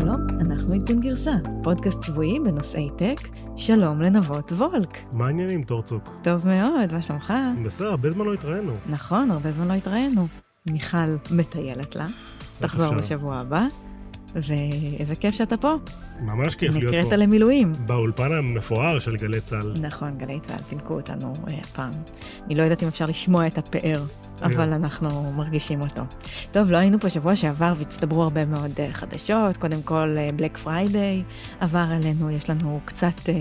שלום, אנחנו עדכון גרסה, פודקאסט שבועי בנושאי טק. שלום לנבות וולק. מה העניינים, תורצוק? טוב מאוד, מה שלומך? בסדר, הרבה זמן לא התראינו. נכון, הרבה זמן לא התראינו. מיכל מטיילת לה, תחזור? בשבוע הבא, ואיזה כיף שאתה פה. ממש כיף להיות נקראת פה. למילואים. באולפן המפואר של גלי צה"ל. נכון, גלי צה"ל פינקו אותנו אה, הפעם. אני לא יודעת אם אפשר לשמוע את הפאר, אבל אנחנו מרגישים אותו. טוב, לא היינו פה שבוע שעבר והצטברו הרבה מאוד אה, חדשות. קודם כל, Black Friday עבר אלינו, יש לנו קצת אה,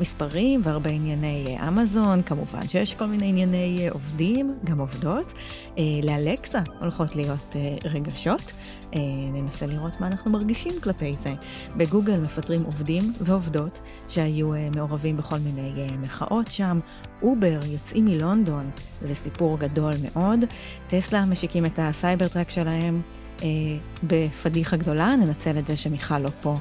מספרים והרבה ענייני אה, אמזון. כמובן שיש כל מיני ענייני אה, עובדים, גם עובדות. אה, לאלקסה הולכות להיות אה, רגשות. אה, ננסה לראות מה אנחנו מרגישים כלפי זה. בגוגל מפטרים עובדים ועובדות שהיו אה, מעורבים בכל מיני אה, מחאות שם. אובר יוצאים מלונדון, זה סיפור גדול מאוד. טסלה משיקים את ה Cybertruck שלהם בפדיחה גדולה, ננצל את זה שמיכל לא פה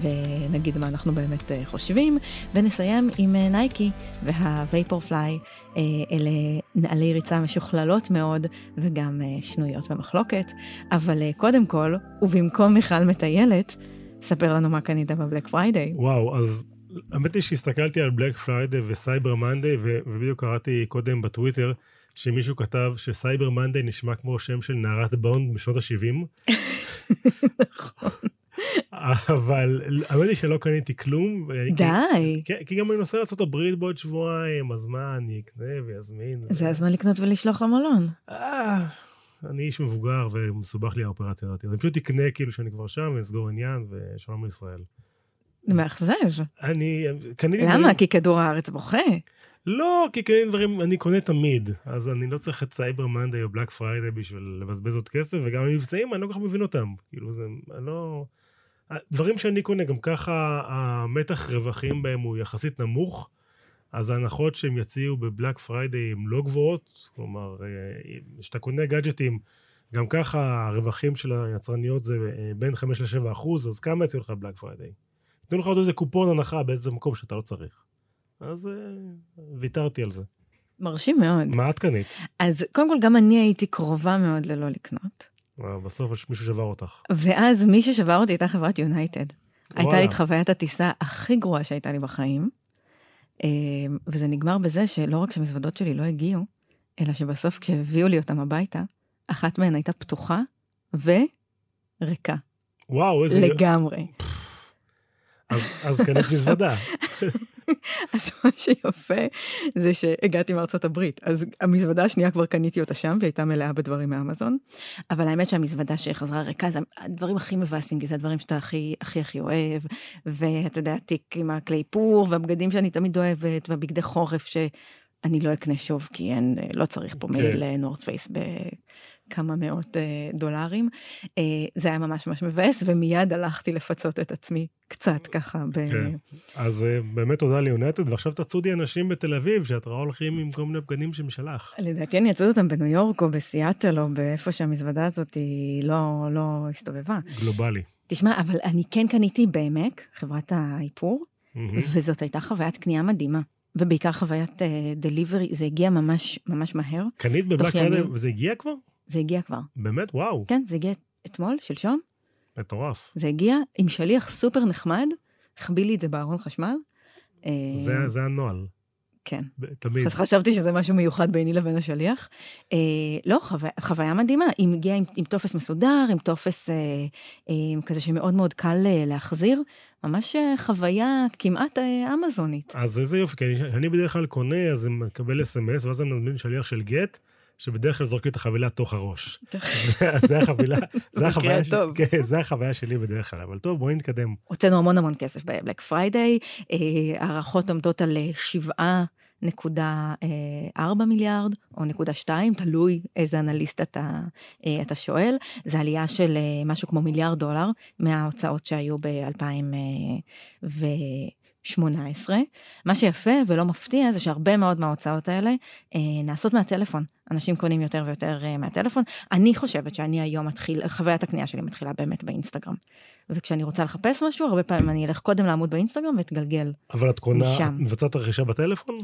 ונגיד מה אנחנו באמת אה, חושבים. ונסיים עם אה, נייקי וה Vaporfly, אה, אלה נעלי ריצה משוכללות מאוד וגם אה, שנויות במחלוקת. אבל אה, קודם כל, ובמקום מיכל מטיילת, ספר לנו מה קנית ב Black Friday. וואו, אז האמת היא שהסתכלתי על Black Friday ו Cyber Monday, ו- ובדיוק קראתי קודם בטוויטר, שמישהו כתב ש Cyber Monday נשמע כמו שם של נערת בונד משנות ה-70, נכון. אבל האמת היא שלא קניתי כלום. די. כי, כי גם אני נוסע לארה"ב בעוד שבועיים, אז מה, אני אקנה ואזמין. זה הזמן לקנות ולשלוח למלון. אה, אני איש מבוגר ומסובך לי האופרציה הזאת. אני פשוט אקנה כאילו שאני כבר שם ואסגור עניין ושלום לישראל. מאכזב. אני קניתי למה? כי כדור הארץ בוכה? לא, כי קניתי דברים, אני קונה תמיד. אז אני לא צריך את Cyber Monday או Black Friday בשביל לבזבז עוד כסף, וגם המבצעים, אני לא כל כך מבין אותם. כאילו זה, אני לא... דברים שאני קונה, גם ככה המתח רווחים בהם הוא יחסית נמוך, אז ההנחות שהם יציעו ב Black Friday הן לא גבוהות. כלומר, אה, כשאתה קונה גאדג'טים, גם ככה הרווחים של היצרניות זה אה, בין 5 ל-7 אחוז, אז כמה יציעו לך ב Black Friday? ייתנו לך עוד איזה קופון הנחה באיזה מקום שאתה לא צריך. אז אה, ויתרתי על זה. מרשים מאוד. מה את קנית? אז קודם כל, גם אני הייתי קרובה מאוד ללא לקנות. אה, בסוף יש מישהו שבר אותך. ואז מי ששבר אותי הייתה חברת יונייטד. הייתה. לי את חוויית הטיסה הכי גרועה שהייתה לי בחיים. אה, וזה נגמר בזה שלא רק שהמזוודות שלי לא הגיעו, אלא שבסוף כשהביאו לי אותם הביתה, אחת מהן הייתה פתוחה וריקה. וואו, איזה... לגמרי. אז, אז קנית מזוודה. אז מה שיפה זה שהגעתי מארצות הברית, אז המזוודה השנייה כבר קניתי אותה שם, והיא הייתה מלאה בדברים מאמזון, אבל האמת שהמזוודה שחזרה ריקה זה הדברים הכי מבאסים, כי זה הדברים שאתה הכי הכי הכי אוהב, ואתה יודע, תיק עם הכלי איפור, והבגדים שאני תמיד אוהבת, והבגדי חורף שאני לא אקנה שוב, כי אין, לא צריך פה כן. מייל נורת פייס בכמה מאות אה, דולרים. אה, זה היה ממש ממש מבאס, ומיד הלכתי לפצות את עצמי קצת ככה. ב... כן. אז אה, באמת תודה ליונטד, ועכשיו תצודי אנשים בתל אביב, שאת רואה הולכים עם כל מיני בגדים שמשלך. לדעתי אני אצוד אותם בניו יורק או בסיאטל או באיפה שהמזוודה הזאת היא לא, לא הסתובבה. גלובלי. תשמע, אבל אני כן קניתי בעמק, חברת האיפור, מהמם. וזאת הייתה חוויית קנייה מדהימה. ובעיקר חוויית דליברי, זה הגיע ממש ממש מהר. קנית ב Black תוך Friday, ימים. וזה הגיע כבר? זה הגיע כבר. באמת? וואו, כן, זה הגיע אתמול, שלשום. מטורף. זה הגיע עם שליח סופר נחמד, החביא לי את זה בארון חשמל. אה, זה- זה הנוהל, כן. תמיד. אז חשבתי שזה משהו מיוחד ביני לבין השליח. אה, לא, חו... חוויה מדהימה. היא מגיעה עם, עם טופס מסודר, עם טופס אה, אה, כזה שמאוד מאוד קל אה, להחזיר. ממש אה, חוויה כמעט אה, אמזונית. אז איזה יופי, כי אני, אני בדרך כלל קונה, אז אני מקבל אס.אם.אס, ואז אני מזמין שליח של גט, שבדרך כלל זורקים את החבילה תוך הראש. אז זה החבילה, זה החוויה, ש-. כן, זה החוויה שלי בדרך כלל, אבל טוב, בואי נתקדם. הוצאנו המון המון כסף בבלק פריידיי, אה, הערכות עומדות על שבעה. נקודה אה, ארבע מיליארד או נקודה שתיים, תלוי איזה אנליסט אתה, אה, אתה שואל. זה עלייה של אה, משהו כמו מיליארד דולר מההוצאות שהיו ב-2018. מה שיפה ולא מפתיע זה שהרבה מאוד מההוצאות האלה נעשות מהטלפון. אנשים קונים יותר ויותר מהטלפון. אני חושבת שאני היום מתחיל, חוויית הקנייה שלי מתחילה באמת באינסטגרם. וכשאני רוצה לחפש משהו, הרבה פעמים אני אלך קודם לעמוד באינסטגרם ואתגלגל. אבל את קונה, משם. את מבצעת רכישה בטלפון?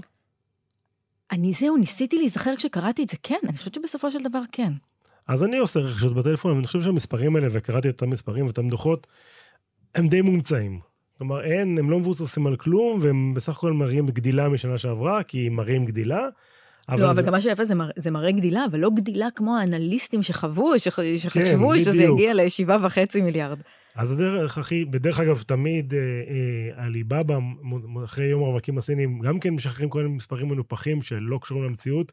אני זהו, ניסיתי להיזכר כשקראתי את זה, כן, אני חושבת שבסופו של דבר כן. אז אני עושה רכישות בטלפון, ואני חושב שהמספרים האלה, וקראתי את המספרים ואת המדוחות, הם די מומצאים. כלומר, אין, הם לא מבוססים על כלום, והם בסך הכל מראים גדילה משנה שעברה, כי הם מראים גדילה. אבל לא, זה... אבל גם מה שיפה זה, מר... זה מראה גדילה, אבל לא גדילה כמו האנליסטים שחוו, שח... שחשבו כן, שזה יגיע לשבעה וחצי מיליארד. אז הדרך הכי, בדרך אגב, תמיד עליבאבא, אה, אה, אחרי יום הרווקים הסינים, גם כן משחררים כל מיני מספרים מנופחים שלא קשורים למציאות,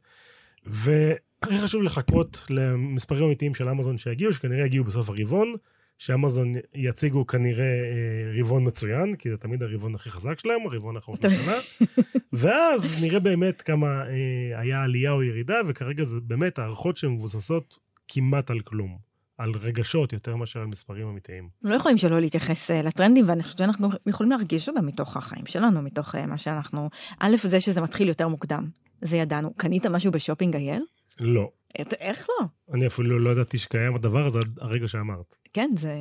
והכי חשוב לחכות למספרים אמיתיים של אמזון שיגיעו, שכנראה יגיעו בסוף הרבעון. שאמזון יציגו כנראה אה, רבעון מצוין, כי זה תמיד הרבעון הכי חזק שלהם, הרבעון האחרון של השנה, ואז נראה באמת כמה אה, היה עלייה או ירידה, וכרגע זה באמת הערכות שהן מבוססות כמעט על כלום. על רגשות יותר מאשר על מספרים אמיתיים. לא יכולים שלא להתייחס אה, לטרנדים, ואני חושבת שאנחנו יכולים להרגיש אותם מתוך החיים שלנו, מתוך מה שאנחנו... א', זה שזה מתחיל יותר מוקדם, זה ידענו. קנית משהו בשופינג אייל? לא. איך לא? אני אפילו לא ידעתי שקיים הדבר הזה עד הרגע שאמרת. כן, זה,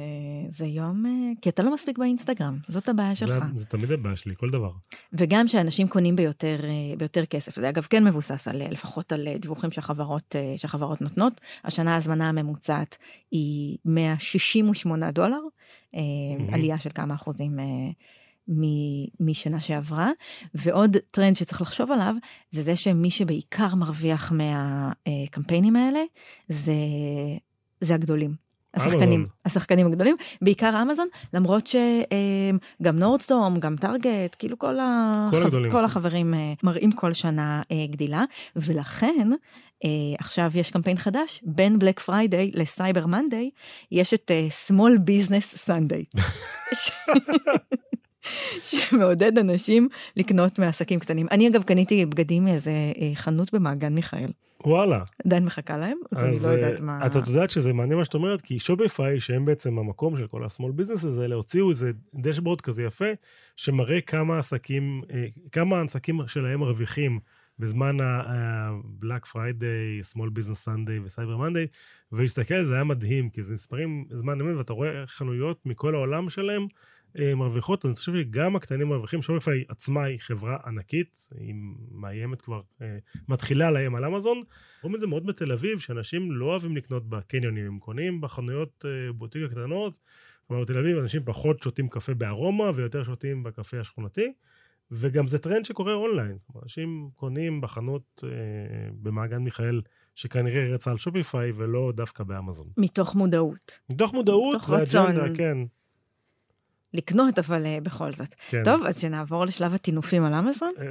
זה יום... אה, כי אתה לא מספיק באינסטגרם, זאת הבעיה שלך. זה, זה תמיד הבעיה שלי, כל דבר. וגם שאנשים קונים ביותר, אה, ביותר כסף. זה אגב כן מבוסס על, לפחות על אה, דיווחים שהחברות, שהחברות נותנות. השנה ההזמנה הממוצעת היא 168 דולר, mm-hmm. עלייה של כמה אחוזים משנה שעברה. ועוד טרנד שצריך לחשוב עליו, זה זה שמי שבעיקר מרוויח מהקמפיינים האלה, זה, זה הגדולים. השחקנים, השחקנים הגדולים, בעיקר אמזון, למרות שגם נורדסטורם, גם טארגט, כאילו כל, החב... כל החברים אה, מראים כל שנה אה, גדילה, ולכן אה, עכשיו יש קמפיין חדש, בין בלק פריידיי לסייבר מנדיי, יש את small business sunday. שמעודד אנשים לקנות מעסקים קטנים. אני אגב קניתי בגדים מאיזה אה, חנות במעגן מיכאל. וואלה. עדיין מחכה להם, אז, אז אני לא יודעת מה... את יודעת שזה מעניין מה שאת אומרת, כי שוביפיי, שהם בעצם המקום של כל ה-small business הזה, הוציאו איזה דשבורד כזה יפה, שמראה כמה עסקים, אה, כמה עסקים שלהם מרוויחים בזמן ה-Black Friday, Small Business Sunday ו-Cyber Monday, ולהסתכל, זה היה מדהים, כי זה מספרים זמן אמת, ואתה רואה חנויות מכל העולם שלהם, אה, מרוויחות, אני חושב שגם הקטנים מרוויחים, שופיפיי עצמה היא חברה ענקית, היא מאיימת כבר, אה, מתחילה לאיים על אמזון. רואים את זה מאוד בתל אביב, שאנשים לא אוהבים לקנות בקניונים, הם קונים בחנויות אה, בוטיק הקטנות. כלומר בתל אביב אנשים פחות שותים קפה בארומה ויותר שותים בקפה השכונתי. וגם זה טרנד שקורה אונליין. אנשים קונים בחנות אה, במעגן מיכאל, שכנראה רצה על שופיפיי ולא דווקא באמזון. מתוך מודעות. מתוך מודעות מתוך רצון. כן. לקנות, אבל uh, בכל זאת. כן. טוב, אז שנעבור לשלב הטינופים על אמזון. אה,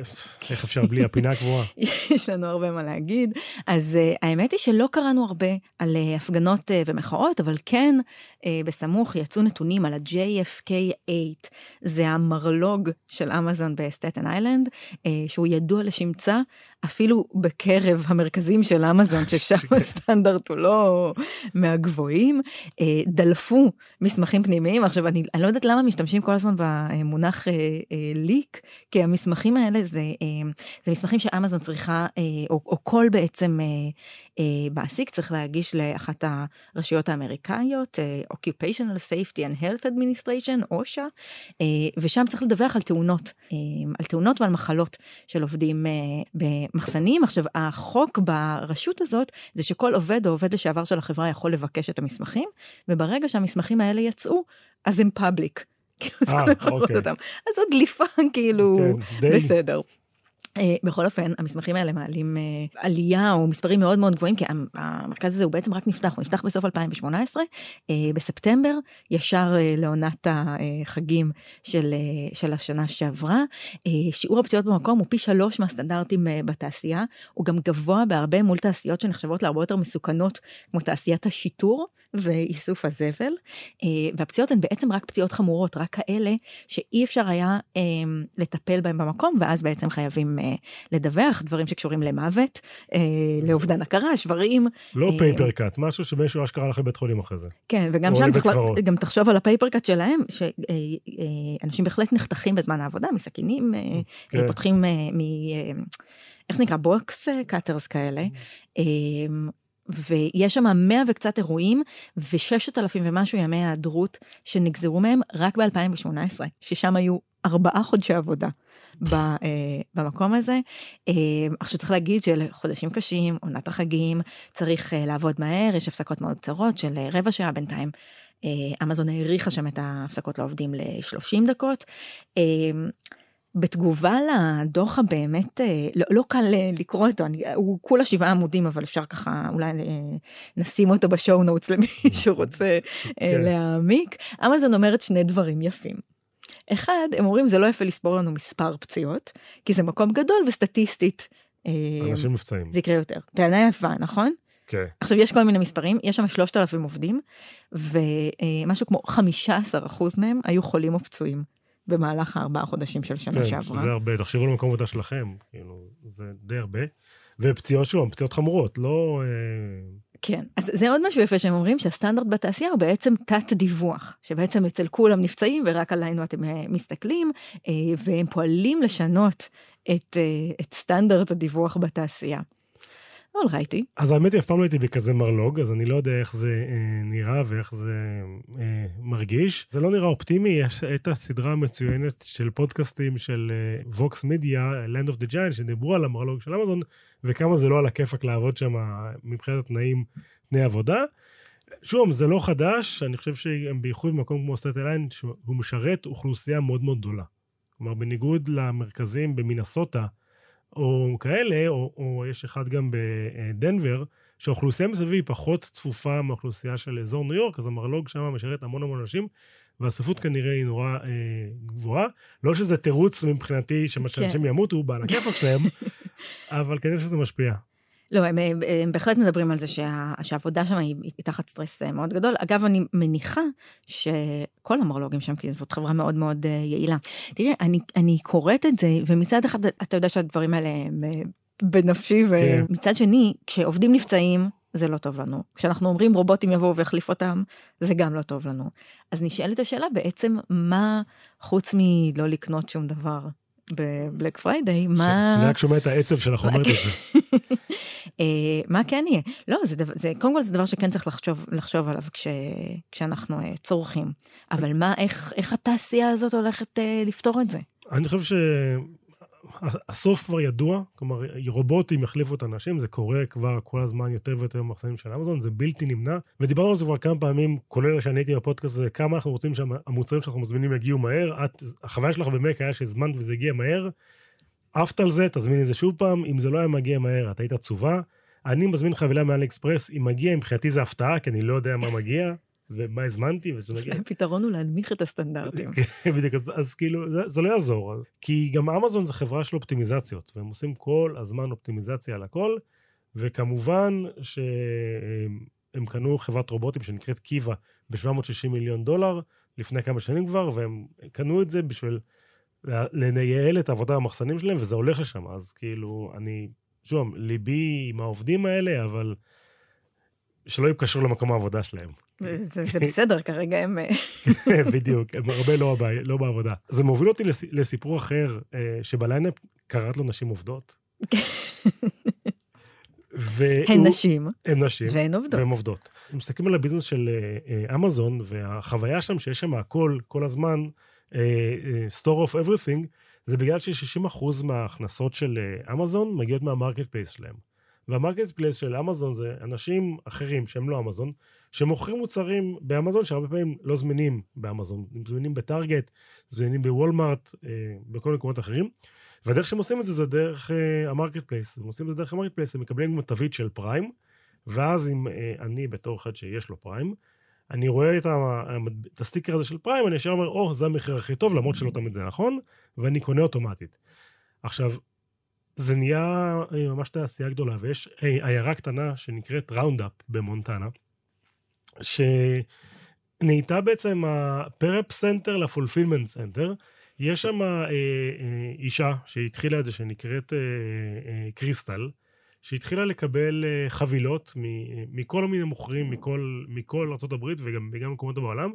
איך אפשר בלי הפינה הקבועה? יש לנו הרבה מה להגיד. אז uh, האמת היא שלא קראנו הרבה על uh, הפגנות uh, ומחאות, אבל כן, uh, בסמוך יצאו נתונים על ה-JFK8, זה המרלוג של אמזון בסטטן איילנד, uh, שהוא ידוע לשמצה אפילו בקרב המרכזים של אמזון, ששם הסטנדרט הוא לא מהגבוהים, אה, דלפו מסמכים פנימיים. עכשיו, אני, אני לא יודעת למה משתמשים כל הזמן במונח אה, אה, ליק, כי המסמכים האלה זה, זה מסמכים שאמזון צריכה, או, או כל בעצם מעסיק צריך להגיש לאחת הרשויות האמריקאיות, Occupational Safety and Health Administration, אושה, ושם צריך לדווח על תאונות, על תאונות ועל מחלות של עובדים מחסנים. עכשיו, החוק ברשות הזאת זה שכל עובד או עובד לשעבר של החברה יכול לבקש את המסמכים, וברגע שהמסמכים האלה יצאו, אז הם פאבליק. כאילו, אז אה, כולם יכולים אותם. אז זו דליפה, כאילו, כן, בסדר. אה, בכל אופן, המסמכים האלה מעלים uh, עלייה או מספרים מאוד מאוד גבוהים, כי המרכז הזה הוא בעצם רק נפתח, הוא נפתח בסוף 2018, uh, בספטמבר, ישר לעונת החגים של, של השנה שעברה. שיעור הפציעות במקום הוא פי שלוש מהסטנדרטים בתעשייה, הוא גם גבוה בהרבה מול תעשיות שנחשבות להרבה יותר מסוכנות, כמו תעשיית השיטור ואיסוף הזבל, והפציעות הן בעצם רק פציעות חמורות, רק כאלה שאי אפשר היה לטפל בהן במקום, ואז בעצם חייבים... לדווח, דברים שקשורים למוות, אה, לאובדן הכרה, שברים. לא paper cut, משהו שמישהו אשכרה הלך לבית חולים אחרי זה. כן, וגם שם צריך, גם תחשוב על ה paper cut שלהם, שאנשים בהחלט נחתכים בזמן העבודה, מסכינים, כן. פותחים מ... איך זה נקרא? box cutters כאלה. ויש שם מאה וקצת אירועים וששת אלפים ומשהו ימי היעדרות שנגזרו מהם רק ב-2018, ששם היו ארבעה חודשי עבודה. אה, במקום הזה. אה, עכשיו צריך להגיד שאלה חודשים קשים, עונת החגים, צריך אה, לעבוד מהר, יש הפסקות מאוד קצרות של רבע שעה בינתיים. אמזון האריכה שם את ההפסקות לעובדים ל-30 דקות. בתגובה לדוח הבאמת, לא, לא קל לקרוא אותו, אני, הוא כולה שבעה עמודים, אבל אפשר ככה אולי נשים אותו בשואו נוטס למי שרוצה כן. להעמיק. אמזון אומרת שני דברים יפים. אחד, הם אומרים זה לא יפה לספור לנו מספר פציעות, כי זה מקום גדול וסטטיסטית. אנשים נפצעים. זה יקרה יותר. טענה יפה, נכון? כן. עכשיו יש כל מיני מספרים, יש שם 3,000 עובדים, ומשהו כמו 15% מהם היו חולים או פצועים. במהלך הארבעה חודשים של שנה כן, שעברה. זה הרבה, תחשבו על מקום עבודה שלכם, כאילו, זה די הרבה. ופציעות שוב, פציעות חמורות, לא... אה, כן, אז זה עוד משהו יפה שהם אומרים שהסטנדרט בתעשייה הוא בעצם תת דיווח, שבעצם אצל כולם נפצעים ורק עלינו אתם אה, מסתכלים, אה, והם פועלים לשנות את, את סטנדרט הדיווח בתעשייה. Alrighty. אז האמת היא, אף פעם לא הייתי בכזה מרלוג, אז אני לא יודע איך זה אה, נראה ואיך זה אה, מרגיש. זה לא נראה אופטימי, יש את הסדרה המצוינת של פודקאסטים של ווקס מדיה, Land of the Giants, שדיברו על המרלוג של אמזון, וכמה זה לא על הכיפאק לעבוד שם מבחינת התנאים, תנאי עבודה. שוב, זה לא חדש, אני חושב שהם בייחוד במקום כמו סטטן איילנד, שהוא משרת אוכלוסייה מאוד מאוד גדולה. כלומר, בניגוד למרכזים במינסוטה, או כאלה, או, או יש אחד גם בדנבר, שהאוכלוסייה מסביב היא פחות צפופה מהאוכלוסייה של אזור ניו יורק, אז המרלוג שם משרת המון המון אנשים, והצפיפות כנראה היא נורא אה, גבוהה. לא שזה תירוץ מבחינתי שאנשים כן. ימותו, בעל הכיפאק שלהם, אבל כנראה שזה משפיע. לא, הם, הם, הם בהחלט מדברים על זה שה, שהעבודה שם היא, היא תחת סטרס אה, מאוד גדול. אגב, אני מניחה שכל המרלוגים שם, כי זאת חברה מאוד מאוד אה, יעילה. תראה, אני, אני קוראת את זה, ומצד אחד אתה יודע שהדברים האלה הם אה, בנפשי, כן. ומצד שני, כשעובדים נפצעים, זה לא טוב לנו. כשאנחנו אומרים רובוטים יבואו ויחליף אותם, זה גם לא טוב לנו. אז נשאלת השאלה בעצם, מה חוץ מלא לקנות שום דבר בבלק פריידיי, מה... אני רק שומע את העצב שלך אומרת את זה. אה, מה כן יהיה? לא, זה, דבר, זה קודם כל זה דבר שכן צריך לחשוב, לחשוב עליו כש, כשאנחנו uh, צורכים. אבל מה, איך, איך התעשייה הזאת הולכת uh, לפתור את זה? אני חושב שהסוף כבר ידוע, כלומר, רובוטים יחליפו את האנשים, זה קורה כבר כל הזמן יותר ויותר במחסנים של אמזון, זה בלתי נמנע, ודיברנו על זה כבר כמה פעמים, כולל שאני הייתי בפודקאסט הזה, כמה אנחנו רוצים שהמוצרים שאנחנו מזמינים יגיעו מהר, את, החוויה שלך במק היה שהזמנת וזה הגיע מהר, עפת על זה, תזמין את זה שוב פעם, אם זה לא היה מגיע מהר, את היית עצובה. אני מזמין חבילה מאלי אקספרס, אם מגיע, מבחינתי זה הפתעה, כי אני לא יודע מה מגיע, ומה הזמנתי. הפתרון הוא להנמיך את הסטנדרטים. כן, בדיוק, אז כאילו, זה, לא יעזור. כי גם אמזון זה חברה של אופטימיזציות, והם עושים כל הזמן אופטימיזציה על הכל, וכמובן שהם קנו חברת רובוטים שנקראת קיבה ב-760 מיליון דולר, לפני כמה שנים כבר, והם קנו את זה בשביל לנייעל את העבודה במחסנים שלהם, וזה הולך לשם, אז כאילו, אני, שוב, ליבי עם העובדים האלה, אבל שלא יהיו קשור למקום העבודה שלהם. זה, זה בסדר, כרגע הם... בדיוק, הם הרבה לא, הבא, לא בעבודה. זה מוביל אותי לסיפור אחר, אה, שבליינאפ קראת לו נשים עובדות. הן נשים. הן נשים. והן עובדות. והן עובדות. מסתכלים על הביזנס של אמזון, אה, אה, והחוויה שם שיש שם הכל, כל הזמן, store of everything, זה בגלל ש-60% מההכנסות של אמזון מגיעות מה marketplace שלהם. וה marketplace של אמזון זה אנשים אחרים שהם לא אמזון, שמוכרים מוצרים באמזון שהרבה פעמים לא זמינים באמזון, הם זמינים בטארגט, זמינים בוולמארט, אה, בכל מקומות אחרים. והדרך שהם עושים את זה זה דרך אה, ה marketplace, הם עושים את זה דרך ה marketplace, הם מקבלים כמו תווית של פריים, ואז אם אה, אני בתור אחד שיש לו פריים, אני רואה את, ה, את הסטיקר הזה של פריים, אני ישר אומר, או, או, זה המחיר הכי טוב, למרות שלא תמיד זה נכון, ואני קונה אוטומטית. עכשיו, זה נהיה אה, ממש תעשייה גדולה, ויש אה, עיירה קטנה שנקראת ראונדאפ במונטנה, שנהייתה בעצם ה prep center ל fulfillment center. יש שם אה, אה, אישה שהתחילה את זה שנקראת אה, אה, קריסטל, שהתחילה לקבל אה, חבילות מכל מיני מוכרים מכל, מכל ארה"ב וגם מקומות בעולם.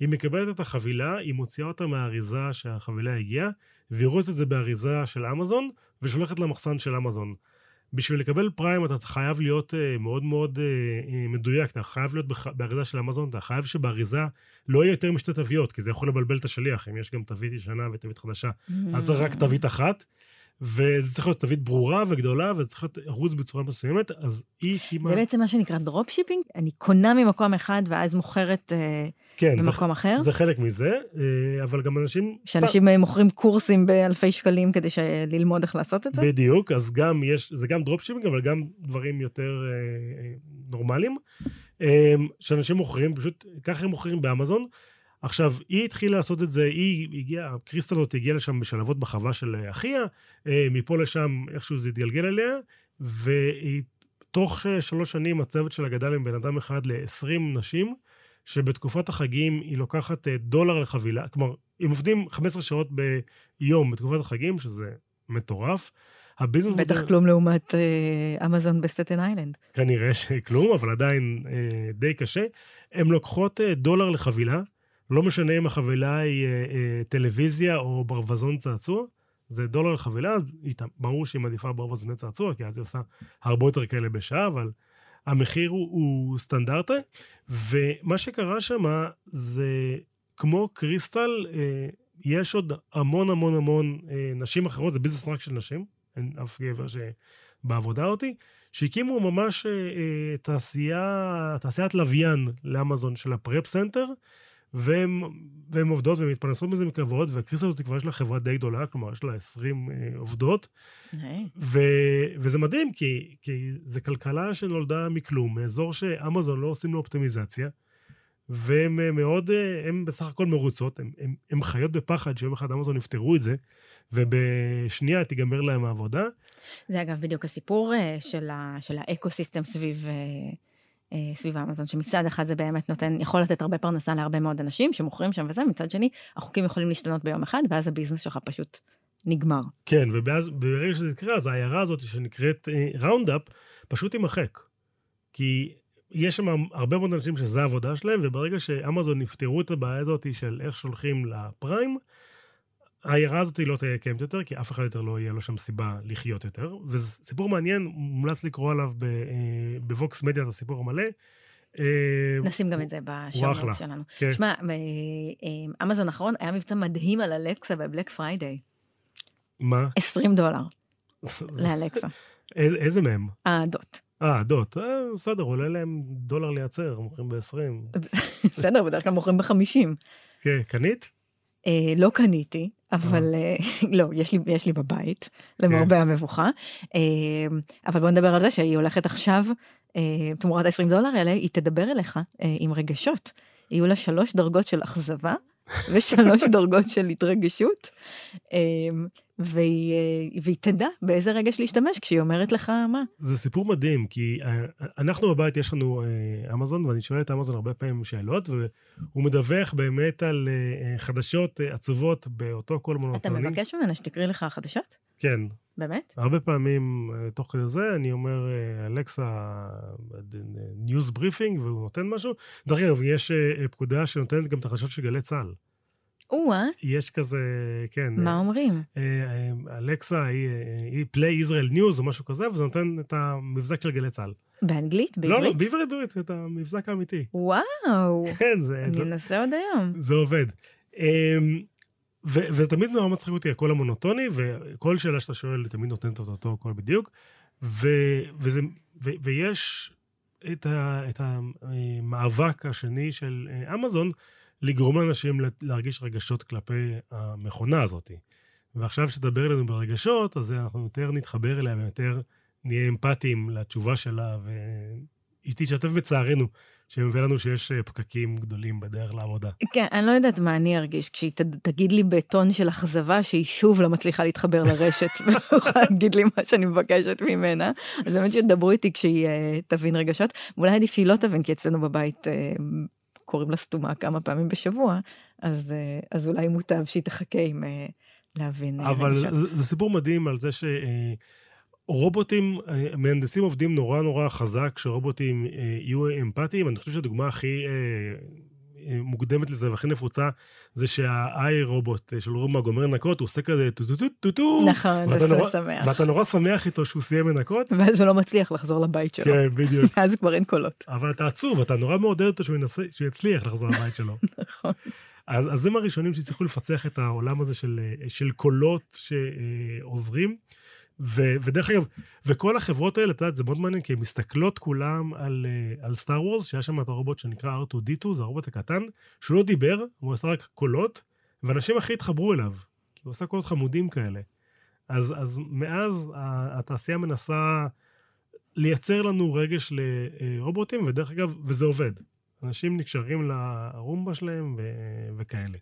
היא מקבלת את החבילה, היא מוציאה אותה מהאריזה שהחבילה הגיעה, והיא רואה את זה באריזה של אמזון, ושולחת למחסן של אמזון. בשביל לקבל פריים אתה חייב להיות uh, מאוד מאוד uh, מדויק, אתה חייב להיות. באריזה של אמזון, אתה חייב שבאריזה לא יהיה יותר משתי תוויות, כי זה יכול לבלבל את השליח, אם יש גם תווית ישנה ותווית חדשה, mm-hmm. אז צריך רק תווית אחת. וזה צריך להיות תווית ברורה וגדולה, וזה צריך להיות ארוז בצורה מסוימת, אז היא הקימה... זה בעצם מה שנקרא dropshipping? אני קונה ממקום אחד ואז מוכרת אה, כן, במקום זה, אחר? זה חלק מזה, אה, אבל גם אנשים... שאנשים אה, מוכרים קורסים באלפי שקלים כדי ש- ללמוד איך לעשות את זה? בדיוק, אז גם יש, זה גם dropshipping, אבל גם דברים יותר נורמליים, שאנשים מוכרים, פשוט ככה הם מוכרים באמזון. עכשיו, היא התחילה לעשות את זה, היא הגיעה, קריסטל הזאת הגיעה לשם בשביל לעבוד בחווה של אה, אחיה, אה, מפה לשם איכשהו זה התגלגל אליה, והיא, תוך שלוש שנים הצוות שלה גדל עם בן אדם אחד ל-20 נשים, שבתקופת החגים היא לוקחת אה, דולר לחבילה, כלומר, הם עובדים 15 שעות ביום בתקופת החגים, שזה מטורף. הביזנס בטח מודל- כלום לעומת אה, אמזון בסטטן איילנד. כנראה שכלום, אבל עדיין אה, די קשה. הן לוקחות אה, דולר לחבילה, לא משנה אם החבילה היא אה, אה, טלוויזיה או ברווזון צעצוע, זה דולר לחבילה, ברור שהיא מעדיפה ברווזוני צעצוע, כי אז היא עושה הרבה יותר כאלה בשעה, אבל המחיר הוא, הוא סטנדרטי, ומה שקרה שם זה כמו קריסטל, אה, יש עוד המון המון המון אה, נשים אחרות, זה ביזנס רק של נשים, אין אף גבר שבעבודה הזאתי, שהקימו ממש אה, אה, תעשייה, תעשיית לוויין לאמזון של ה prep center, והן עובדות ומתפרנסות מזה מכבוד, והקריסטל הזאת כבר יש לה חברה די גדולה, כלומר יש לה 20 אה, עובדות. ו, וזה מדהים, כי, כי זה כלכלה שנולדה מכלום, מאזור שאמזון לא עושים לו אופטימיזציה, והן אה, מאוד, אה, הן בסך הכל מרוצות, הן חיות בפחד שיום אחד אמזון יפתרו את זה, ובשנייה תיגמר להם העבודה. זה אגב בדיוק הסיפור אה, של, ה, של האקו-סיסטם סביב, אה, אה, סביב אמזון, שמצד אחד זה באמת נותן, יכול לתת הרבה פרנסה להרבה מאוד אנשים שמוכרים שם וזה, מצד שני, החוקים יכולים להשתנות ביום אחד, ואז הביזנס שלך פשוט נגמר. כן, וברגע שזה יקרה, אז העיירה הזאת שנקראת ראונדאפ, פשוט תימחק. כי יש שם הרבה מאוד אנשים שזה העבודה שלהם, וברגע שאמזון יפתרו את הבעיה הזאת של איך שולחים לפריים, העיירה הזאת לא תהיה קיימת יותר, כי אף אחד יותר לא יהיה לו שם סיבה לחיות יותר. וזה סיפור מעניין, מומלץ לקרוא עליו אה, בווקס מדיה, את הסיפור המלא. אה, נשים גם את זה אחלה. שלנו. כן. שמע, אה, אמזון האחרון היה מבצע מדהים על אלקסה בבלק פריידיי. מה? 20 דולר לאלקסה. איזה מהם? הדוט. אה, דוט. אה, בסדר, עולה להם דולר לייצר, מוכרים ב-20. בסדר, בדרך כלל מוכרים ב-50. כן, קנית? אה, לא קניתי, אבל אה, לא, יש לי, יש לי בבית, למרבה המבוכה. אה, אבל בוא נדבר על זה שהיא הולכת עכשיו, אה, תמורת ה-20 דולר האלה, היא תדבר אליך אה, עם רגשות. יהיו לה שלוש דרגות של אכזבה ושלוש דרגות של התרגשות, אה, והיא, אה, והיא תדע באיזה רגש להשתמש כשהיא אומרת לך מה. זה סיפור מדהים, כי אה, אנחנו בבית, יש לנו אה, אמזון, ואני שואל את אמזון הרבה פעמים שאלות, והוא מדווח באמת על חדשות עצובות באותו קול אתה מונוטוני. מבקש ממנה שתקריא לך חדשות? כן. באמת? הרבה פעמים, אה, תוך כדי זה, אני אומר, אה, אלכסה, news briefing, והוא נותן משהו. דרך אגב, יש אה, פקודה שנותנת גם את החדשות של גלי צה"ל. או-אה, יש כזה, כן. מה אומרים? אה, אה, אלכסה היא, אה, play Israel news או משהו כזה, וזה נותן את המבזק של גלי צה"ל. באנגלית? לא, לא, בעברית? בעברית, בעברית, את המבזק האמיתי. וואו, כן, זה, אני אנסה עוד היום. זה עובד. ו- ותמיד נורא מצחיק אותי הקול המונוטוני, וכל שאלה שאתה שואל, תמיד נותנת את אותו קול בדיוק. ו- וזה, ו- ויש את, ה- את המאבק השני של אה, אמזון, לגרום לאנשים לה- להרגיש רגשות כלפי המכונה הזאת. ועכשיו שתדבר אלינו ברגשות, אז אנחנו יותר נתחבר אליה ויותר נהיה אמפתיים לתשובה שלה, והיא תשתף בצערנו, שמביא לנו שיש אה, פקקים גדולים בדרך לעבודה. כן, אני לא יודעת מה אני ארגיש כשהיא תגיד לי בטון של אכזבה שהיא שוב לא מצליחה להתחבר לרשת ויכולה להגיד לי מה שאני מבקשת ממנה. אז באמת שתדברו איתי כשהיא אה, תבין רגשות, ואולי עדיף שהיא לא תבין, כי אצלנו בבית אה, קוראים לה סתומה כמה פעמים בשבוע, אז, אז אולי מוטב שהיא תחכה עם להבין אבל רגשות. זה, זה סיפור מדהים על זה שרובוטים, אה, מהנדסים עובדים נורא נורא חזק כשרובוטים אה, יהיו אמפתיים. אני חושב שהדוגמה הכי אה, אה, מוקדמת לזה והכי נפוצה זה שה iRobot אה, של רומא גומר לנקות, הוא עושה כזה טו טו טו טו טו, נכון, זה נורא- שמח. ואתה נורא שמח איתו שהוא סיים לנקות. ואז הוא לא מצליח לחזור לבית שלו. כן, בדיוק. אז כבר אין קולות. אבל אתה עצוב, אתה נורא מעודד אותו שהוא ינסה, שהוא יצליח לחזור לבית שלו. נכון. אז, אז הם הראשונים שהצליחו לפצח את העולם הזה של, של קולות שעוזרים. ו, ודרך אגב, וכל החברות האלה, את יודעת, זה מאוד מעניין, כי הן מסתכלות כולם על, על סטאר וורס, שהיה שם את הרובוט שנקרא R2D2, זה הרובוט הקטן, שהוא לא דיבר, הוא עשה רק קולות, ואנשים הכי התחברו אליו, כי הוא עשה קולות חמודים כאלה. אז, אז מאז התעשייה מנסה לייצר לנו רגש לרובוטים, ודרך אגב, וזה עובד. אנשים נקשרים לרומבה שלהם ו- וכאלה.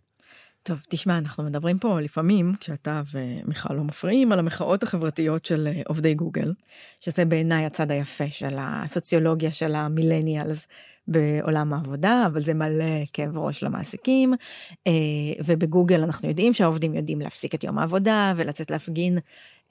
טוב, תשמע, אנחנו מדברים פה לפעמים, כשאתה ומיכל לא מפריעים, על המחאות החברתיות של אה, עובדי גוגל, שזה בעיניי הצד היפה של הסוציולוגיה של המילניאלס בעולם העבודה, אבל זה מלא כאב ראש למעסיקים, אה, ובגוגל אנחנו יודעים שהעובדים יודעים להפסיק את יום העבודה ולצאת להפגין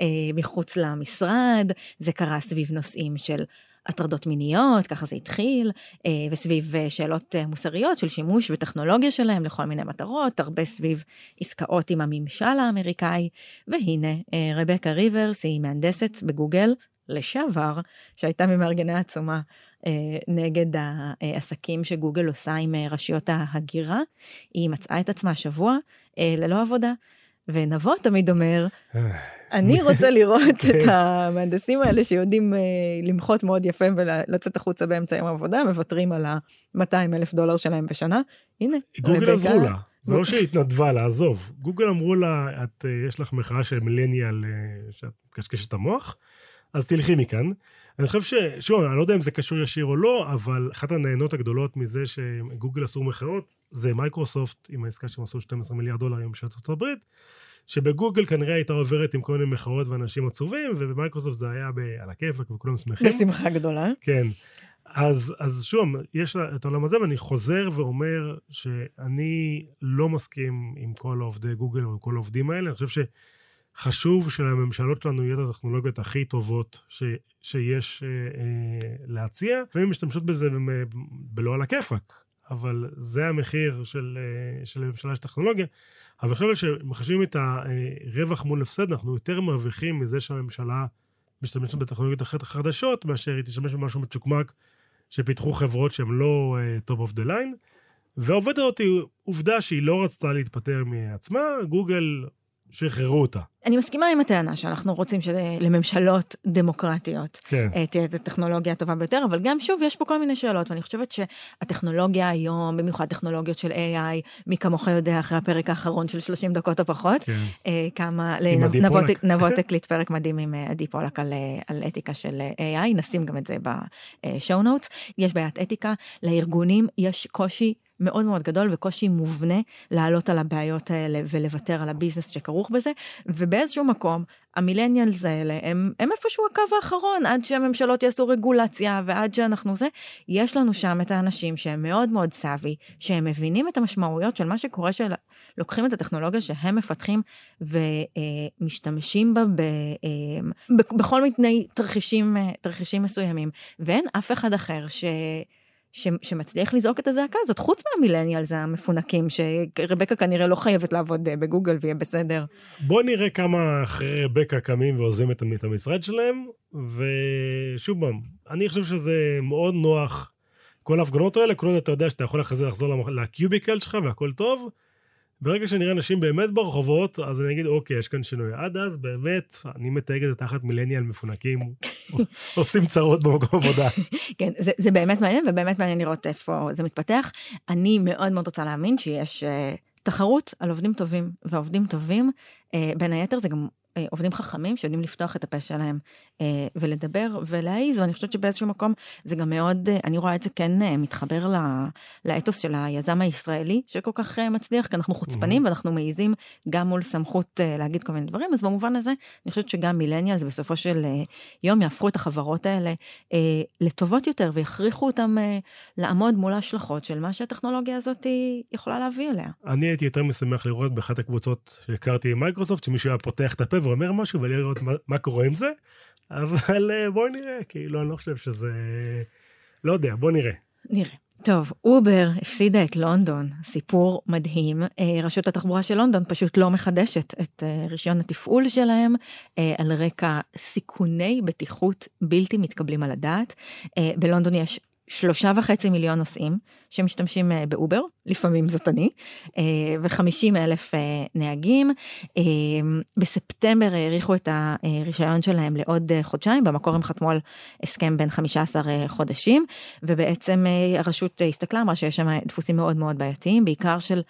אה, מחוץ למשרד, זה קרה סביב נושאים של הטרדות מיניות, ככה זה התחיל, אה, וסביב אה, שאלות אה, מוסריות של שימוש בטכנולוגיה שלהם לכל מיני מטרות, הרבה סביב עסקאות עם הממשל האמריקאי, והנה, רבקה ריברס היא מהנדסת בגוגל לשעבר, שהייתה ממארגני העצומה נגד העסקים שגוגל עושה עם רשויות ההגירה, היא מצאה את עצמה השבוע ללא עבודה. ונבו תמיד אומר, אני רוצה לראות את המהנדסים האלה שיודעים אה, למחות מאוד יפה ולצאת החוצה באמצע יום העבודה, מוותרים על ה-200 אלף דולר שלהם בשנה. הנה, גוגל עזרו לה. זה לא שהיא התנדבה לעזוב. גוגל אמרו לה, את, אה, יש לך מחאה של מילניאל אה, שאת מקשקשת את המוח, אז תלכי מכאן. אני חושב ש... שוב, אני לא יודע אם זה קשור ישיר או לא, אבל אחת הנהנות הגדולות מזה שגוגל עשו מחאות, זה מייקרוסופט, עם העסקה שהם עשו 12 מיליארד דולר עם ממשלת ארצות הברית, שבגוגל כנראה הייתה עוברת עם כל מיני מחאות ואנשים עצובים, ובמייקרוסופט זה היה. על הכיפאק וכולם שמחים. בשמחה גדולה. כן. אז, אז שוב, יש את העולם הזה, ואני חוזר ואומר שאני לא מסכים עם כל עובדי גוגל ועם כל העובדים האלה. אני חושב שחשוב שלממשלות שלנו יהיו את הטכנולוגיות הכי טובות ש, שיש אה, אה, להציע, לפעמים משתמשות בזה בלא על הכיפאק, אבל זה המחיר של, אה, של הממשלה של טכנולוגיה. אבל עכשיו כשמחשבים את הרווח מול הפסד, אנחנו יותר מרוויחים מזה שהממשלה משתמשת בטכנולוגיות החדשות, מאשר היא תשתמש במשהו מצ'וקמק שפיתחו חברות שהן לא uh, top of the line. והעובדת הזאת היא עובדה שהיא לא רצתה להתפטר מעצמה, גוגל שחררו אותה. אני מסכימה עם הטענה שאנחנו רוצים שלממשלות דמוקרטיות כן. אה, תהיה את הטכנולוגיה הטובה ביותר, אבל גם שוב, יש פה כל מיני שאלות, ואני חושבת שהטכנולוגיה היום, במיוחד טכנולוגיות של AI, מי כמוך יודע אחרי הפרק האחרון של 30 דקות או פחות, כן. אה, כמה, נבוטק פרק מדהים עם אה, עדי פולק על, על אתיקה של AI, נשים גם את זה ב show notes, יש בעיית אתיקה, לארגונים יש קושי מאוד מאוד גדול וקושי מובנה לעלות על הבעיות האלה ולוותר על הביזנס שכרוך בזה, ובאיזשהו מקום המילניאלס האלה הם, הם איפשהו הקו האחרון עד שהממשלות יעשו רגולציה ועד שאנחנו זה, יש לנו שם את האנשים שהם מאוד מאוד savvy, שהם מבינים את המשמעויות של מה שקורה שלוקחים את הטכנולוגיה שהם מפתחים ומשתמשים בה ב, אה, בכל מיני תרחישים, תרחישים מסוימים, ואין אף אחד אחר ש... ש, שמצליח לזעוק את הזעקה הזאת, חוץ מהמילניאלס המפונקים, שרבקה כנראה לא חייבת לעבוד אה, בגוגל ויהיה בסדר. בוא נראה כמה אחרי רבקה קמים ועוזבים את המשרד שלהם, ושוב פעם, אני חושב שזה מאוד נוח, כל ההפגנות האלה, כל עוד אתה יודע שאתה יכול אחרי זה לחזור לקיוביקל שלך והכל טוב, ברגע שנראה אנשים באמת ברחובות, אז אני אגיד, אוקיי, יש כאן שינוי. עד אז, באמת, אני מתייג את זה תחת מילניאל מפונקים, עושים צרות במקום עבודה. כן, זה, זה באמת מעניין, ובאמת מעניין לראות איפה זה מתפתח. אני מאוד מאוד רוצה להאמין שיש uh, תחרות על עובדים טובים, ועובדים טובים, uh, בין היתר זה גם אה, עובדים חכמים שיודעים לפתוח את הפה שלהם ולדבר ולהעיז, ואני חושבת שבאיזשהו מקום זה גם מאוד, אה, אני רואה את זה כן מתחבר לאתוס של היזם הישראלי שכל כך מצליח, כי אנחנו חוצפנים mm-hmm. ואנחנו מעיזים גם מול סמכות להגיד כל מיני דברים, אז במובן הזה אני חושבת שגם מילניאלס בסופו של יום יהפכו את החברות האלה לטובות יותר ויכריחו אותם לעמוד מול ההשלכות של מה שהטכנולוגיה הזאת יכולה להביא אליה. אני הייתי יותר משמח לראות באחת הקבוצות שהכרתי עם מייקרוסופט, שמישהו היה פותח את הפה ואומר משהו ולראות מה, מה קורה עם זה, אבל אה, בואי נראה, כאילו, אני לא חושב שזה... לא יודע, בוא נראה. נראה. טוב, אובר הפסידה את לונדון, סיפור מדהים. אה, רשות התחבורה של לונדון פשוט לא מחדשת את אה, רישיון התפעול שלהם על רקע סיכוני בטיחות בלתי מתקבלים על הדעת. בלונדון יש שלושה וחצי מיליון נוסעים שמשתמשים אה, באובר, לפעמים זאת אני, אה, וחמישים אלף אה, נהגים. בספטמבר האריכו את הרישיון שלהם לעוד חודשיים, במקור הם חתמו על הסכם בין 15 חודשים, ובעצם הרשות הסתכלה, אמרה שיש שם דפוסים מאוד מאוד בעייתיים, בעיקר של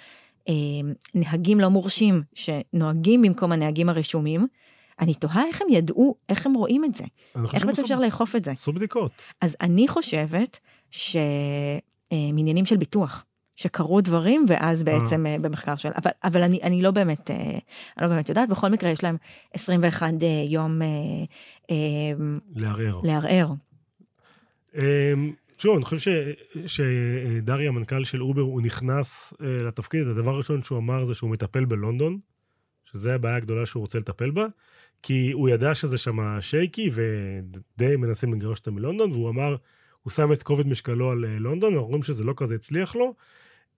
נהגים לא מורשים שנוהגים במקום הנהגים הרשומים. אני תוהה איך הם ידעו, איך הם רואים את זה. איך בעצם אפשר לאכוף את זה? עשו בדיקות. אז אני חושבת שמניינים של ביטוח. שקרו דברים ואז אה. בעצם אה. במחקר של אבל אבל אני אני לא באמת אה, אני לא באמת יודעת בכל מקרה יש להם 21 יום לערער. לערער. שוב, אני חושב שדריה, המנכ"ל של אובר, הוא נכנס לתפקיד, הדבר הראשון שהוא אמר זה שהוא מטפל בלונדון, שזה הבעיה הגדולה שהוא רוצה לטפל בה. כי הוא ידע שזה שם שייקי ודי מנסים לגרש אותם מלונדון, והוא אמר, הוא שם את כובד משקלו על אה, לונדון, ואומרים שזה לא כזה הצליח לו.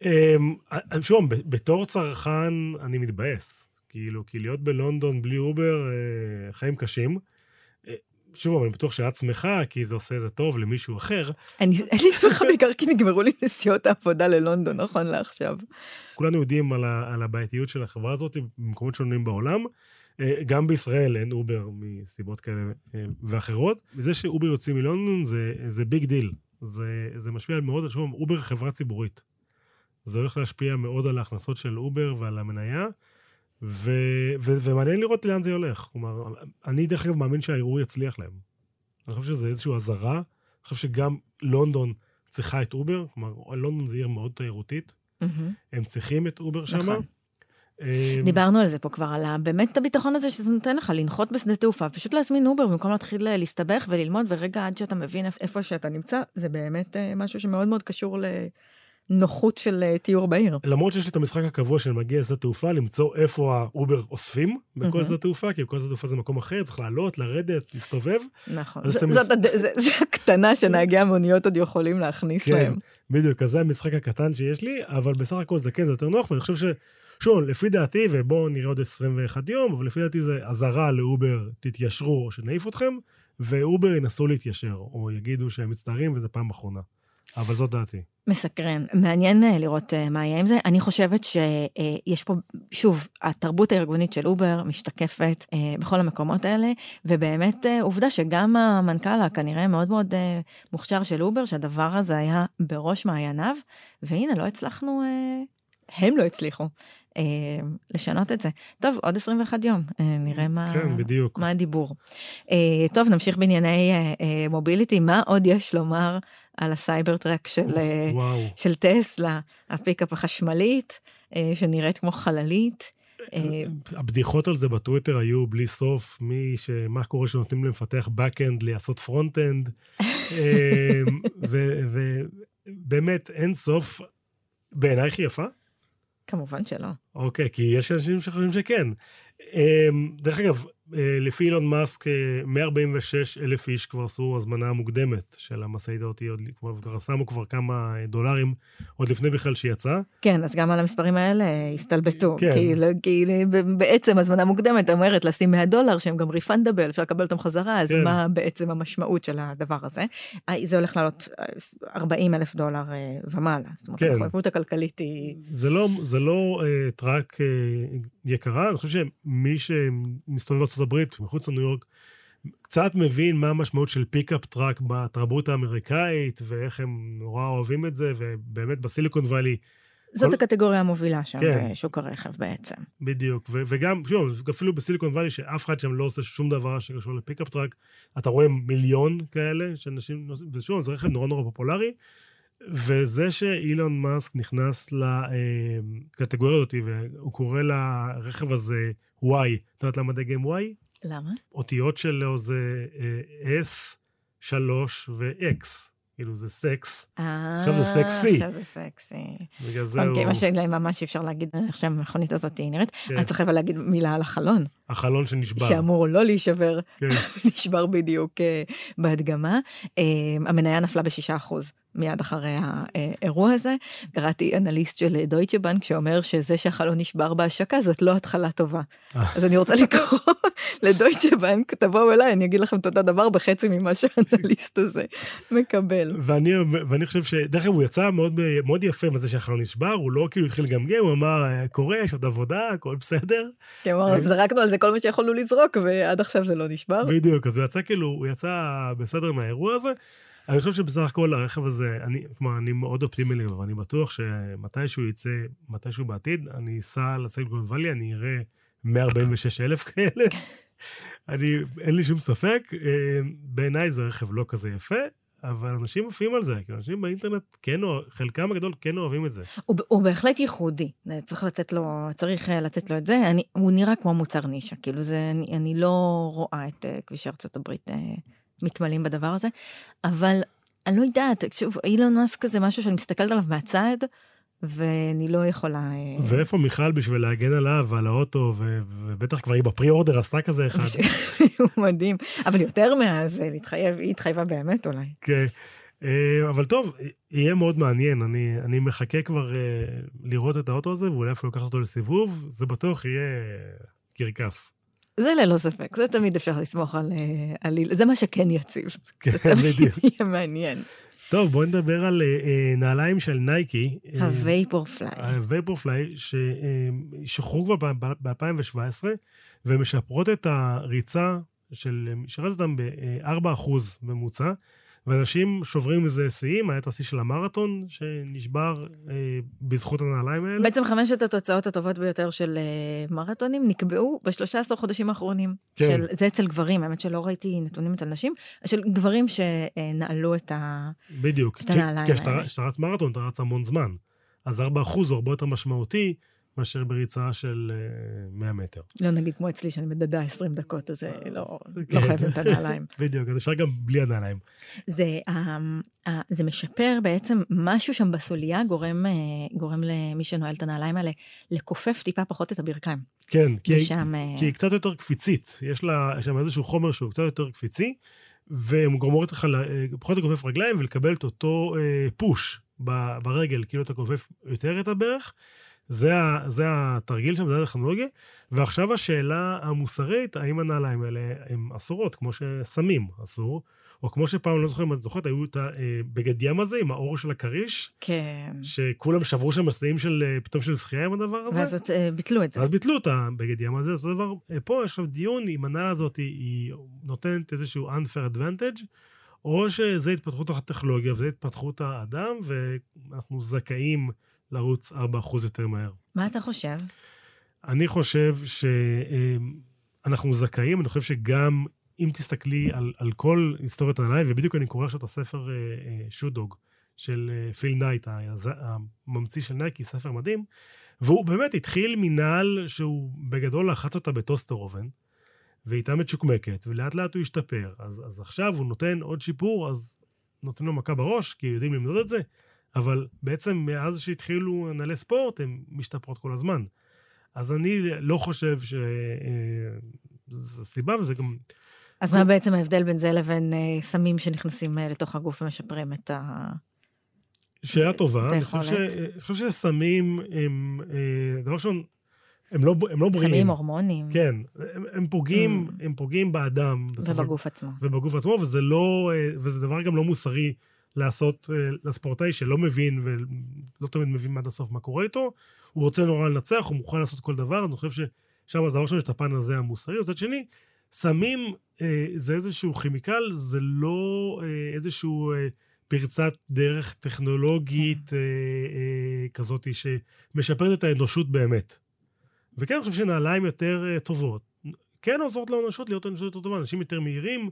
אמ, אה, שוב, בתור צרכן אני מתבאס. כאילו, כי להיות בלונדון בלי אובר, אה, חיים קשים. שוב, אני בטוח שאת שמחה, כי זה עושה איזה טוב למישהו אחר. אני שמחה בעיקר כי נגמרו לי נסיעות העבודה ללונדון, נכון לעכשיו. כולנו יודעים על, על הבעייתיות של החברה הזאת במקומות שונים בעולם. אה, גם בישראל אין אובר מסיבות כאלה אה, ואחרות. וזה שאובר יוצאים מלונדון זה, זה big deal. זה, זה משפיע מאוד, שוב, אובר חברה ציבורית. זה הולך להשפיע מאוד על ההכנסות של אובר ועל המניה, ו, ו, ומעניין לראות לאן זה הולך. כלומר, אני דרך אגב מאמין שהערעור יצליח להם. אני חושב שזה איזושהי אזהרה. אני חושב שגם לונדון צריכה את אובר, כלומר, לונדון זו עיר מאוד תיירותית. Mm-hmm. הם צריכים את אובר שם. נכון. אמ, דיברנו על זה פה כבר, על באמת את הביטחון הזה שזה נותן לך לנחות בשדה תעופה, פשוט להזמין אובר במקום להתחיל אה, להסתבך וללמוד, ורגע עד שאתה מבין איפה שאתה נמצא, זה באמת אה, משהו שמאוד מאוד קשור לנוחות של אה, תיור בעיר. למרות שיש לי את המשחק הקבוע שאני מגיע לשדה תעופה, למצוא איפה האובר אוספים בכל שדה תעופה, כי בכל שדה תעופה זה מקום אחר, צריך לעלות, לרדת, להסתובב. נכון, זאת הקטנה שנהגי המוניות עוד יכולים להכניס כן, להם. בדיוק, אז זה המשחק הקטן שיש לי, אבל בסך הכל זה כן, זה יותר נוח, ואני חושב. שוב, לפי דעתי, ובואו נראה עוד 21 יום, אבל לפי דעתי זה אזהרה לאובר, תתיישרו או שנעיף אתכם, ואובר ינסו להתיישר, או יגידו שהם מצטערים וזה פעם אחרונה. אבל זאת דעתי. מסקרן. מעניין אה, לראות אה, מה יהיה עם זה. אני חושבת שיש פה, שוב, התרבות הארגונית של אובר משתקפת אה, בכל המקומות האלה, ובאמת עובדה שגם המנכ"ל הכנראה מאוד מאוד מוכשר של אובר, שהדבר הזה היה בראש מעייניו, והנה, לא הצלחנו, הם לא הצליחו אה, לשנות את זה. טוב, עוד 21 יום, אה, נראה מה, כן, בדיוק. מה הדיבור. אה, טוב, נמשיך בענייני אה, אה, mobility, מה עוד יש לומר על ה Cybertruck של, אה, של טסלה, הפיקאפ החשמלית, אה, שנראית כמו חללית. אה, הבדיחות על זה בטוויטר היו בלי סוף, מי ש... מה קורה שנותנים למפתח backend לעשות front-end, ובאמת אין סוף. בעינייך יפה? כמובן שלא. אוקיי, כי יש אנשים שחושבים שכן. אמ, דרך אגב, לפי אילון מאסק, 146 אה, אלף איש כבר עשו הזמנה מוקדמת של המשאית אותי, עוד כבר שמו כבר כמה דולרים עוד לפני בכלל שיצא. כן, אז גם על המספרים האלה הסתלבטו. כן. כי, כי בעצם הזמנה מוקדמת אומרת לשים 100 דולר שהם גם ריפנדבל, אפשר לקבל אותם חזרה, אז כן. מה בעצם המשמעות של הדבר הזה? אה, זה הולך לעלות 40 אלף דולר ומעלה. זאת אומרת, כן. המחויבות הכלכלית היא... זה לא, זה לא truck יקרה, אני חושב שמי שמסתובב הברית, מחוץ לניו יורק, קצת מבין מה המשמעות של pickup truck בתרבות האמריקאית, ואיך הם נורא אוהבים את זה, ובאמת ב Silicon Valley... זאת כל... הקטגוריה המובילה שם כן. בשוק הרכב בעצם. בדיוק, ו- וגם, שוב, אפילו ב Silicon Valley, שאף אחד שם לא עושה שום דבר שקשור ל pickup truck, אתה רואה מיליון כאלה שאנשים נוסעים, ושוב, זה רכב נורא נורא פופולרי, וזה שאילון מאסק נכנס לקטגוריה הזאת, והוא קורא לרכב הזה Y. את יודעת למה דגם Y? למה? אותיות שלו זה uh, S, 3 ו-X. כאילו זה סקס. אה, עכשיו זה סקסי. עכשיו זה סקסי. בגלל זה אוקיי, מה שממש אפשר להגיד, איך שהמכונית הזאת נראית. כן. אני צריך אבל להגיד מילה על החלון. החלון שנשבר. שאמור לא להישבר, כן. נשבר בדיוק אה, בהדגמה. אה, המניה נפלה בשישה אחוז. מיד אחרי האירוע הזה. קראתי אנליסט של דויטשה בנק שאומר שזה שהחלון נשבר בהשקה זאת לא התחלה טובה. אז אני רוצה לקרוא לדויטשה בנק, תבואו אליי, אני אגיד לכם את אותו דבר בחצי ממה שהאנליסט הזה מקבל. ואני, ואני חושב שדרך אגב הוא יצא מאוד, מאוד יפה מזה שהחלון נשבר, הוא לא כאילו התחיל לגמגם, הוא אמר, קורה, יש עוד עבודה, הכל בסדר. כן, הוא אמר, זרקנו על זה כל מה שיכולנו לזרוק, ועד עכשיו זה לא נשבר. בדיוק, אז הוא יצא כאילו, הוא יצא בסדר מהאירוע הזה. אני חושב שבסך הכל הרכב הזה, אני, כלומר, אני מאוד אופטימי לגביו, אני בטוח שמתישהו יצא, מתישהו בעתיד, אני אסע לסילקון ואלי, אני אראה 146 אלף כאלה. אני, אין לי שום ספק, אה, בעיניי זה רכב לא כזה יפה, אבל אנשים עפים על זה, כי אנשים באינטרנט כן, חלקם הגדול כן אוהבים את זה. הוא, הוא בהחלט ייחודי, צריך לתת לו, צריך אה, לתת לו את זה, אני, הוא נראה כמו מוצר נישה, כאילו זה, אני, אני לא רואה את uh, כבישי ארצות הברית uh, מתמלאים בדבר הזה, אבל אני לא יודעת, שוב, אילון מאסק זה משהו שאני מסתכלת עליו מהצד, ואני לא יכולה... אה, ואיפה מיכל בשביל להגן עליו ועל האוטו, ו- ובטח כבר היא בפרי אורדר עשתה כזה אחד. הוא מדהים, אבל יותר מזה, להתחייב, היא התחייבה באמת אולי. כן, אה, אבל טוב, יהיה מאוד מעניין, אני, אני מחכה כבר אה, לראות את האוטו הזה, ואולי אפילו לקחת אותו לסיבוב, זה בטוח יהיה קרקס. זה ללא ספק, זה תמיד אפשר לסמוך על, על... זה מה שכן יציב. כן, בדיוק. יהיה מעניין. טוב, בואי נדבר על אה, נעליים של נייקי. ה Vaporfly. ה Vaporfly, ששוחררו כבר ב-2017, ומשפרות את הריצה של, משרת אותם ב-4% ממוצע. ואנשים שוברים מזה שיאים, היה את השיא של המרתון שנשבר אה, בזכות הנעליים האלה. בעצם חמשת התוצאות הטובות ביותר של אה, מרתונים נקבעו ב-13 חודשים האחרונים. כן. של, זה אצל גברים, האמת שלא ראיתי נתונים אצל נשים, של גברים שנעלו את, ה, בדיוק. את הנעליים האלה. בדיוק, כי כשאתה רץ מרתון אתה רץ המון זמן. אז 4% הוא הרבה יותר משמעותי. מאשר בריצה של 100 אה, מטר. לא נגיד כמו אצלי, שאני מדדה 20 דקות, אז אה, לא, כן. לא חייבים את הנעליים. בדיוק, אז אפשר גם בלי הנעליים. זה, זה משפר בעצם, משהו שם בסוליה גורם, אה, גורם למי שנועל את הנעליים האלה, לכופף טיפה פחות את הברכיים. כן, כי, ושם, כי היא קצת יותר קפיצית, יש לה שם איזשהו חומר שהוא קצת יותר קפיצי, והן גורמות לך פחות לכופף רגליים ולקבל את אותו פוש ברגל, כאילו אתה כופף יותר את הברך. זה, ה, זה התרגיל שם, זה הטכנולוגיה. ועכשיו השאלה המוסרית, האם הנעליים האלה הן אסורות, כמו שסמים אסור, או כמו שפעם, לא זוכר אם את זוכרת, היו את הבגד ים הזה עם האור של הכריש. כן. שכולם שברו שם מסעים של, אה, פתאום של זכייה עם הדבר הזה. ואז אה, ביטלו את זה. ואז ביטלו את הבגד ים הזה, אותו דבר, אה, פה יש עכשיו דיון אם הנעל הזאת היא נותנת איזשהו unfair advantage. או שזה התפתחות הטכנולוגיה וזה התפתחות האדם, ואנחנו זכאים לרוץ 4% יותר מהר. מה אתה חושב? אני חושב שאנחנו זכאים, אני חושב שגם אם תסתכלי על, על כל היסטוריית הנעליים, ובדיוק אני קורא עכשיו את הספר Shoe Dog אה, אה, של אה, פיל נייט, הממציא של נייקי, ספר מדהים, והוא באמת התחיל מנעל שהוא בגדול לחץ אותה בטוסטר אובן, והייתה מצ'וקמקת, ולאט לאט הוא השתפר. אז, אז עכשיו הוא נותן עוד שיפור, אז נותן לו מכה בראש, כי יודעים למדוד את זה, אבל בעצם מאז שהתחילו נעלי ספורט, הן משתפרות כל הזמן. אז אני לא חושב שזו אה, סיבה, וזה גם... אז מה בעצם ההבדל בין זה לבין אה, סמים שנכנסים אה, לתוך הגוף ומשפרים את ה... שאלה טובה. אני חושב שסמים הם, דבר ראשון, הם לא, הם לא בריאים. סמים הורמונים. כן, הם, הם פוגעים, mm. הם פוגעים באדם. ובגוף עצמו. ובגוף עצמו, וזה לא, וזה דבר גם לא מוסרי לעשות אה, לספורטאי שלא מבין ולא תמיד מבין עד הסוף מה קורה איתו, הוא רוצה נורא לנצח, הוא מוכן לעשות כל דבר, אני חושב ששם זה דבר ראשון יש את הפן הזה המוסרי. מצד שני, סמים אה, זה איזשהו כימיקל, זה לא אה, איזשהו אה, פרצת דרך טכנולוגית אה, אה, כזאת שמשפרת את האנושות באמת. וכן, אני חושב שנעליים יותר אה, טובות. כן עוזרות לאנושות להיות אנושות יותר טובה, אנשים יותר מהירים.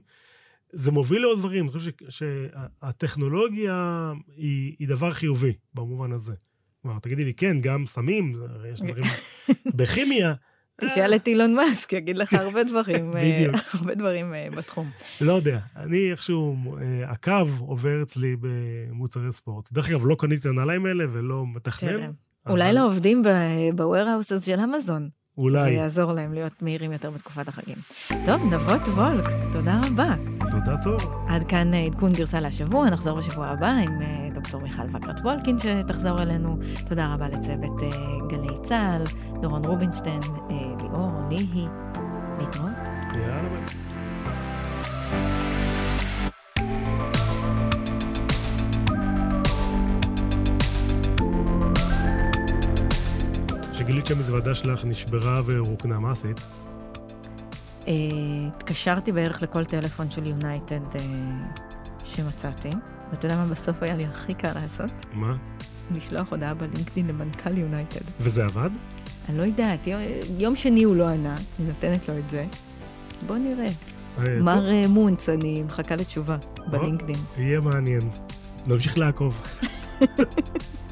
זה מוביל לעוד דברים, אני חושב שהטכנולוגיה היא, היא דבר חיובי במובן הזה. כלומר, תגידי לי, כן, גם סמים, יש דברים בכימיה. תשאל את אילון מאסק, יגיד לך הרבה דברים, אה, הרבה דברים אה, בתחום. לא יודע, אני איכשהו, אה, הקו עובר אצלי במוצרי ספורט. דרך אגב, לא קניתי את הנעליים האלה ולא מתכנן. אולי לעובדים ב-warehouse של אמזון. אולי. זה יעזור להם להיות מהירים יותר בתקופת החגים. טוב, נבות וולק, תודה רבה. תודה טוב. עד כאן אה, עדכון גרסה להשבוע, נחזור בשבוע הבא עם אה, דוקטור מיכל וקרת וולקין שתחזור אלינו. תודה רבה לצוות אה, גלי צה"ל, דורון רובינשטיין, ליאור, ליהי, להתראות. יאללה שגילית שהמזוודה שלך נשברה ורוקנה, מה עשית? אה, התקשרתי בערך לכל טלפון של יונייטד אה, שמצאתי, ואתה יודע מה בסוף היה לי הכי קל לעשות? מה? לשלוח הודעה בלינקדאין למנכ"ל יונייטד. וזה עבד? אני לא יודעת, יום, יום שני הוא לא ענה, אני נותנת לו את זה. בוא נראה. אה, מר מונץ, אני מחכה לתשובה בלינקדאין. יהיה מעניין. נמשיך לעקוב.